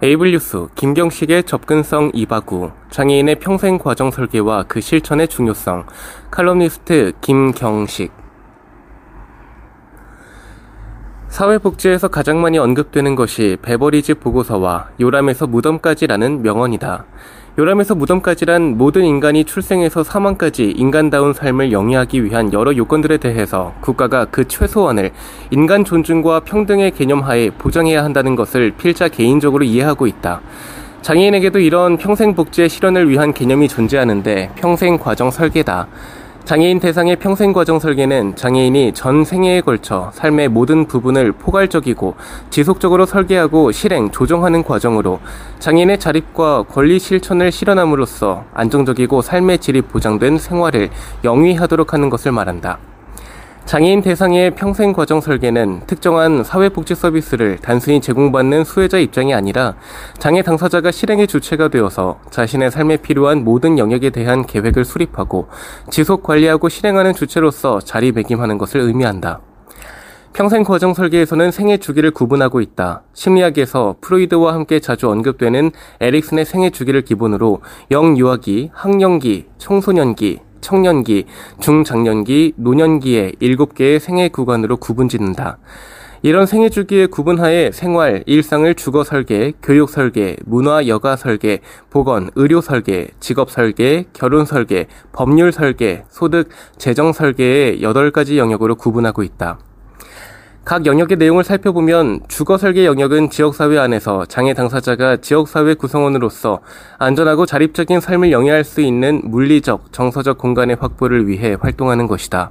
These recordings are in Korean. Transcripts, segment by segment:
에이블뉴스 김경식의 접근성 이바구 장애인의 평생 과정 설계와 그 실천의 중요성 칼럼니스트 김경식 사회복지에서 가장 많이 언급되는 것이 베버리지 보고서와 요람에서 무덤까지라는 명언이다. 요람에서 무덤까지란 모든 인간이 출생에서 사망까지 인간다운 삶을 영위하기 위한 여러 요건들에 대해서 국가가 그 최소한을 인간 존중과 평등의 개념 하에 보장해야 한다는 것을 필자 개인적으로 이해하고 있다. 장애인에게도 이런 평생 복지의 실현을 위한 개념이 존재하는데 평생 과정 설계다. 장애인 대상의 평생 과정 설계는 장애인이 전 생애에 걸쳐 삶의 모든 부분을 포괄적이고 지속적으로 설계하고 실행, 조정하는 과정으로 장애인의 자립과 권리 실천을 실현함으로써 안정적이고 삶의 질이 보장된 생활을 영위하도록 하는 것을 말한다. 장애인 대상의 평생 과정 설계는 특정한 사회복지 서비스를 단순히 제공받는 수혜자 입장이 아니라 장애 당사자가 실행의 주체가 되어서 자신의 삶에 필요한 모든 영역에 대한 계획을 수립하고 지속 관리하고 실행하는 주체로서 자리매김하는 것을 의미한다. 평생 과정 설계에서는 생애 주기를 구분하고 있다. 심리학에서 프로이드와 함께 자주 언급되는 에릭슨의 생애 주기를 기본으로 영유아기, 학령기, 청소년기, 청년기, 중장년기, 노년기의 7개의 생애 구간으로 구분 짓는다. 이런 생애 주기의 구분하에 생활, 일상을 주거 설계, 교육 설계, 문화 여가 설계, 보건, 의료 설계, 직업 설계, 결혼 설계, 법률 설계, 소득, 재정 설계의 8가지 영역으로 구분하고 있다. 각 영역의 내용을 살펴보면 주거 설계 영역은 지역사회 안에서 장애 당사자가 지역사회 구성원으로서 안전하고 자립적인 삶을 영위할 수 있는 물리적, 정서적 공간의 확보를 위해 활동하는 것이다.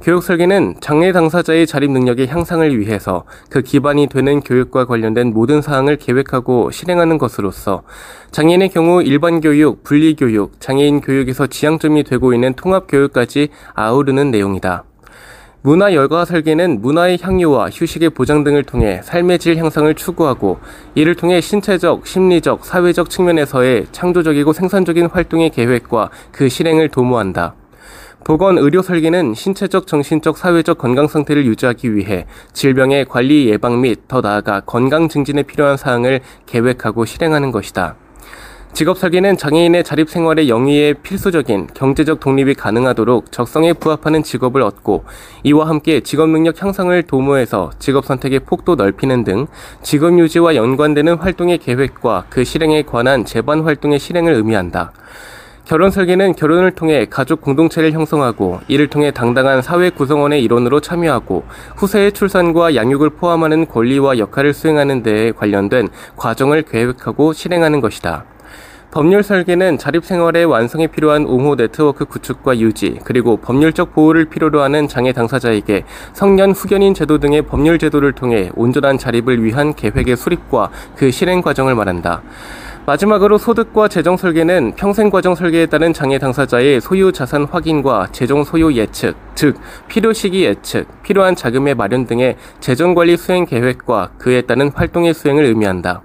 교육 설계는 장애 당사자의 자립 능력의 향상을 위해서 그 기반이 되는 교육과 관련된 모든 사항을 계획하고 실행하는 것으로서 장애인의 경우 일반 교육, 분리 교육, 장애인 교육에서 지향점이 되고 있는 통합 교육까지 아우르는 내용이다. 문화 열과 설계는 문화의 향유와 휴식의 보장 등을 통해 삶의 질 향상을 추구하고 이를 통해 신체적, 심리적, 사회적 측면에서의 창조적이고 생산적인 활동의 계획과 그 실행을 도모한다. 보건 의료 설계는 신체적, 정신적, 사회적 건강 상태를 유지하기 위해 질병의 관리 예방 및 더 나아가 건강 증진에 필요한 사항을 계획하고 실행하는 것이다. 직업 설계는 장애인의 자립 생활의 영위에 필수적인 경제적 독립이 가능하도록 적성에 부합하는 직업을 얻고 이와 함께 직업 능력 향상을 도모해서 직업 선택의 폭도 넓히는 등 직업 유지와 연관되는 활동의 계획과 그 실행에 관한 재반 활동의 실행을 의미한다. 결혼 설계는 결혼을 통해 가족 공동체를 형성하고 이를 통해 당당한 사회 구성원의 일원으로 참여하고 후세의 출산과 양육을 포함하는 권리와 역할을 수행하는 데에 관련된 과정을 계획하고 실행하는 것이다. 법률 설계는 자립생활의 완성에 필요한 옹호 네트워크 구축과 유지, 그리고 법률적 보호를 필요로 하는 장애 당사자에게 성년 후견인 제도 등의 법률 제도를 통해 온전한 자립을 위한 계획의 수립과 그 실행 과정을 말한다. 마지막으로 소득과 재정 설계는 평생 과정 설계에 따른 장애 당사자의 소유 자산 확인과 재정 소요 예측, 즉 필요 시기 예측, 필요한 자금의 마련 등의 재정 관리 수행 계획과 그에 따른 활동의 수행을 의미한다.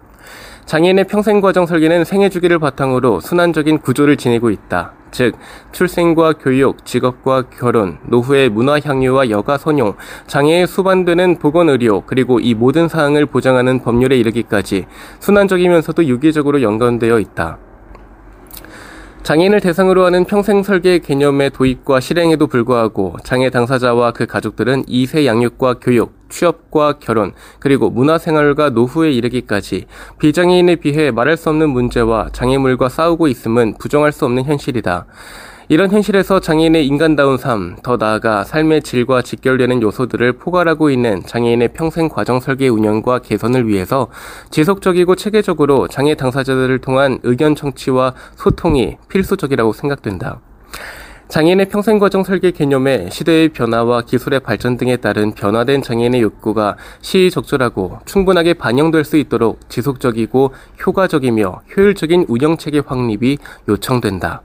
장애인의 평생과정 설계는 생애 주기를 바탕으로 순환적인 구조를 지니고 있다. 즉, 출생과 교육, 직업과 결혼, 노후의 문화 향유와 여가 선용, 장애에 수반되는 보건의료, 그리고 이 모든 사항을 보장하는 법률에 이르기까지 순환적이면서도 유기적으로 연관되어 있다. 장애인을 대상으로 하는 평생 설계 개념의 도입과 실행에도 불구하고 장애 당사자와 그 가족들은 2세 양육과 교육, 취업과 결혼, 그리고 문화생활과 노후에 이르기까지 비장애인에 비해 말할 수 없는 문제와 장애물과 싸우고 있음은 부정할 수 없는 현실이다. 이런 현실에서 장애인의 인간다운 삶, 더 나아가 삶의 질과 직결되는 요소들을 포괄하고 있는 장애인의 평생 과정 설계 운영과 개선을 위해서 지속적이고 체계적으로 장애 당사자들을 통한 의견 청취와 소통이 필수적이라고 생각된다. 장애인의 평생과정 설계 개념에 시대의 변화와 기술의 발전 등에 따른 변화된 장애인의 욕구가 시의적절하고 충분하게 반영될 수 있도록 지속적이고 효과적이며 효율적인 운영체계 확립이 요청된다.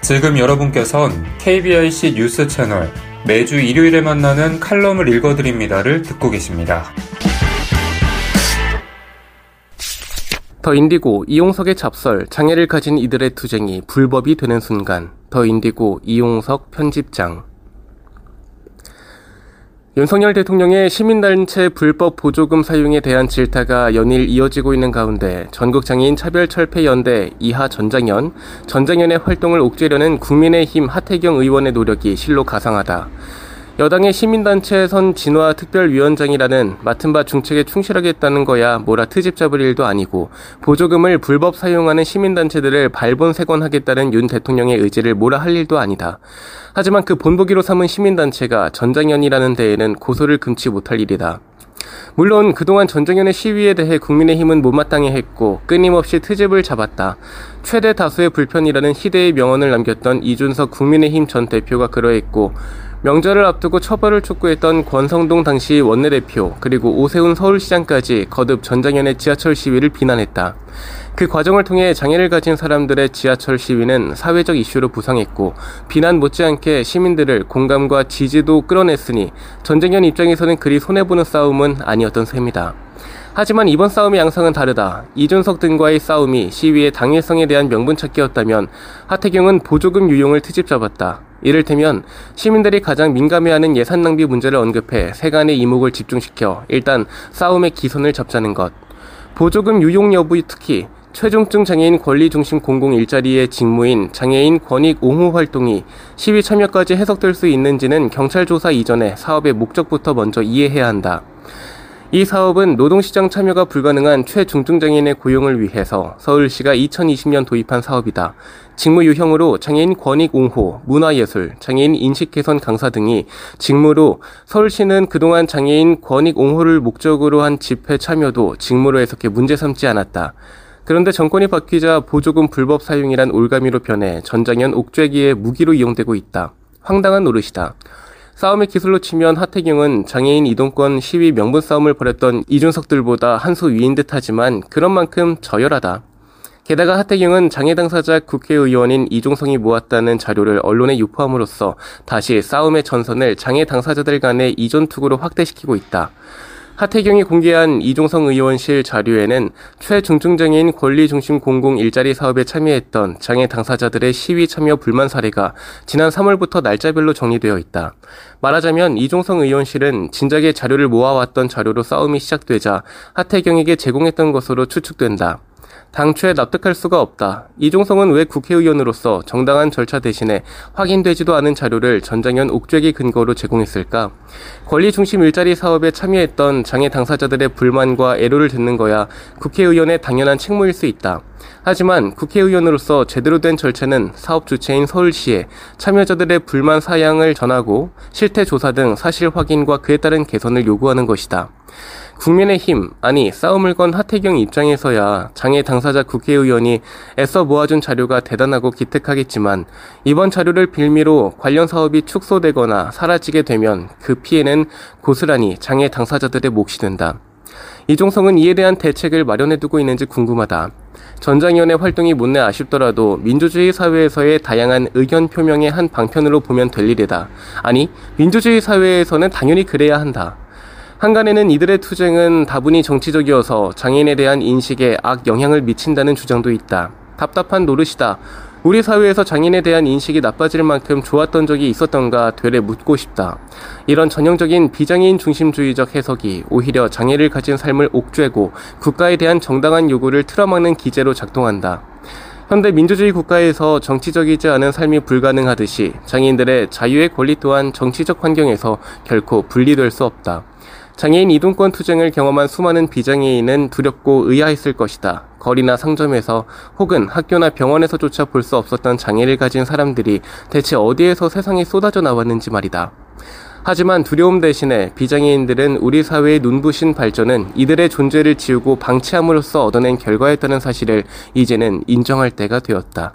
지금 여러분께선 KBIC 뉴스 채널 매주 일요일에 만나는 칼럼을 읽어드립니다를 듣고 계십니다. 더 인디고 이용석의 잡설 장애를 가진 이들의 투쟁이 불법이 되는 순간 더 인디고 이용석 편집장 윤석열 대통령의 시민단체 불법 보조금 사용에 대한 질타가 연일 이어지고 있는 가운데 전국장애인 차별철폐연대 이하 전장현, 전장현의 활동을 옥죄려는 국민의힘 하태경 의원의 노력이 실로 가상하다. 여당의 시민단체선 진화 특별위원장이라는 맡은 바 중책에 충실하겠다는 거야 뭐라 트집 잡을 일도 아니고 보조금을 불법 사용하는 시민단체들을 발본색원하겠다는 윤 대통령의 의지를 뭐라 할 일도 아니다. 하지만 그 본보기로 삼은 시민단체가 전장현이라는 데에는 고소를 금치 못할 일이다. 물론 그동안 전정현의 시위에 대해 국민의힘은 못마땅해 했고 끊임없이 트집을 잡았다. 최대 다수의 불편이라는 희대의 명언을 남겼던 이준석 국민의힘 전 대표가 그러했고 명절을 앞두고 처벌을 촉구했던 권성동 당시 원내대표 그리고 오세훈 서울시장까지 거듭 전장현의 지하철 시위를 비난했다. 그 과정을 통해 장애를 가진 사람들의 지하철 시위는 사회적 이슈로 부상했고 비난 못지않게 시민들을 공감과 지지도 끌어냈으니 전쟁현 입장에서는 그리 손해보는 싸움은 아니었던 셈이다. 하지만 이번 싸움의 양상은 다르다. 이준석 등과의 싸움이 시위의 당위성에 대한 명분 찾기였다면 하태경은 보조금 유용을 트집 잡았다. 이를테면 시민들이 가장 민감해하는 예산 낭비 문제를 언급해 세간의 이목을 집중시켜 일단 싸움의 기선을 잡자는 것. 보조금 유용 여부 특히 최종증 장애인 권리 중심 공공 일자리의 직무인 장애인 권익 옹호 활동이 시위 참여까지 해석될 수 있는지는 경찰 조사 이전에 사업의 목적부터 먼저 이해해야 한다. 이 사업은 노동시장 참여가 불가능한 최중증 장애인의 고용을 위해서 서울시가 2020년 도입한 사업이다. 직무 유형으로 장애인 권익 옹호, 문화예술, 장애인 인식 개선 강사 등이 직무로 서울시는 그동안 장애인 권익 옹호를 목적으로 한 집회 참여도 직무로 해석해 문제 삼지 않았다. 그런데 정권이 바뀌자 보조금 불법 사용이란 올가미로 변해 전장현 옥죄기의 무기로 이용되고 있다. 황당한 노릇이다. 싸움의 기술로 치면 하태경은 장애인 이동권 시위 명분 싸움을 벌였던 이준석들보다 한 수 위인 듯 하지만 그런 만큼 저열하다. 게다가 하태경은 장애 당사자 국회의원인 이종성이 모았다는 자료를 언론에 유포함으로써 다시 싸움의 전선을 장애 당사자들 간의 이전 투구로 확대시키고 있다. 하태경이 공개한 이종성 의원실 자료에는 최중증장애인 권리중심 공공 일자리 사업에 참여했던 장애 당사자들의 시위 참여 불만 사례가 지난 3월부터 날짜별로 정리되어 있다. 말하자면 이종성 의원실은 진작에 자료를 모아왔던 자료로 싸움이 시작되자 하태경에게 제공했던 것으로 추측된다. 당초에 납득할 수가 없다. 이종성은 왜 국회의원으로서 정당한 절차 대신에 확인되지도 않은 자료를 전장현 옥죄기 근거로 제공했을까? 권리 중심 일자리 사업에 참여했던 장애 당사자들의 불만과 애로를 듣는 거야 국회의원의 당연한 책무일 수 있다. 하지만 국회의원으로서 제대로 된 절차는 사업 주체인 서울시에 참여자들의 불만 사양을 전하고 실태 조사 등 사실 확인과 그에 따른 개선을 요구하는 것이다. 국민의힘, 아니 싸움을 건 하태경 입장에서야 장애 당사자 국회의원이 애써 모아준 자료가 대단하고 기특하겠지만 이번 자료를 빌미로 관련 사업이 축소되거나 사라지게 되면 그 피해는 고스란히 장애 당사자들의 몫이 된다. 이종성은 이에 대한 대책을 마련해두고 있는지 궁금하다. 전장위원회 활동이 못내 아쉽더라도 민주주의 사회에서의 다양한 의견 표명의 한 방편으로 보면 될 일이다. 아니, 민주주의 사회에서는 당연히 그래야 한다. 한간에는 이들의 투쟁은 다분히 정치적이어서 장애인에 대한 인식에 악 영향을 미친다는 주장도 있다. 답답한 노릇이다. 우리 사회에서 장애인에 대한 인식이 나빠질 만큼 좋았던 적이 있었던가 되레 묻고 싶다. 이런 전형적인 비장애인 중심주의적 해석이 오히려 장애를 가진 삶을 옥죄고 국가에 대한 정당한 요구를 틀어막는 기제로 작동한다. 현대 민주주의 국가에서 정치적이지 않은 삶이 불가능하듯이 장애인들의 자유의 권리 또한 정치적 환경에서 결코 분리될 수 없다. 장애인 이동권 투쟁을 경험한 수많은 비장애인은 두렵고 의아했을 것이다. 거리나 상점에서 혹은 학교나 병원에서조차 볼 수 없었던 장애를 가진 사람들이 대체 어디에서 세상에 쏟아져 나왔는지 말이다. 하지만 두려움 대신에 비장애인들은 우리 사회의 눈부신 발전은 이들의 존재를 지우고 방치함으로써 얻어낸 결과였다는 사실을 이제는 인정할 때가 되었다.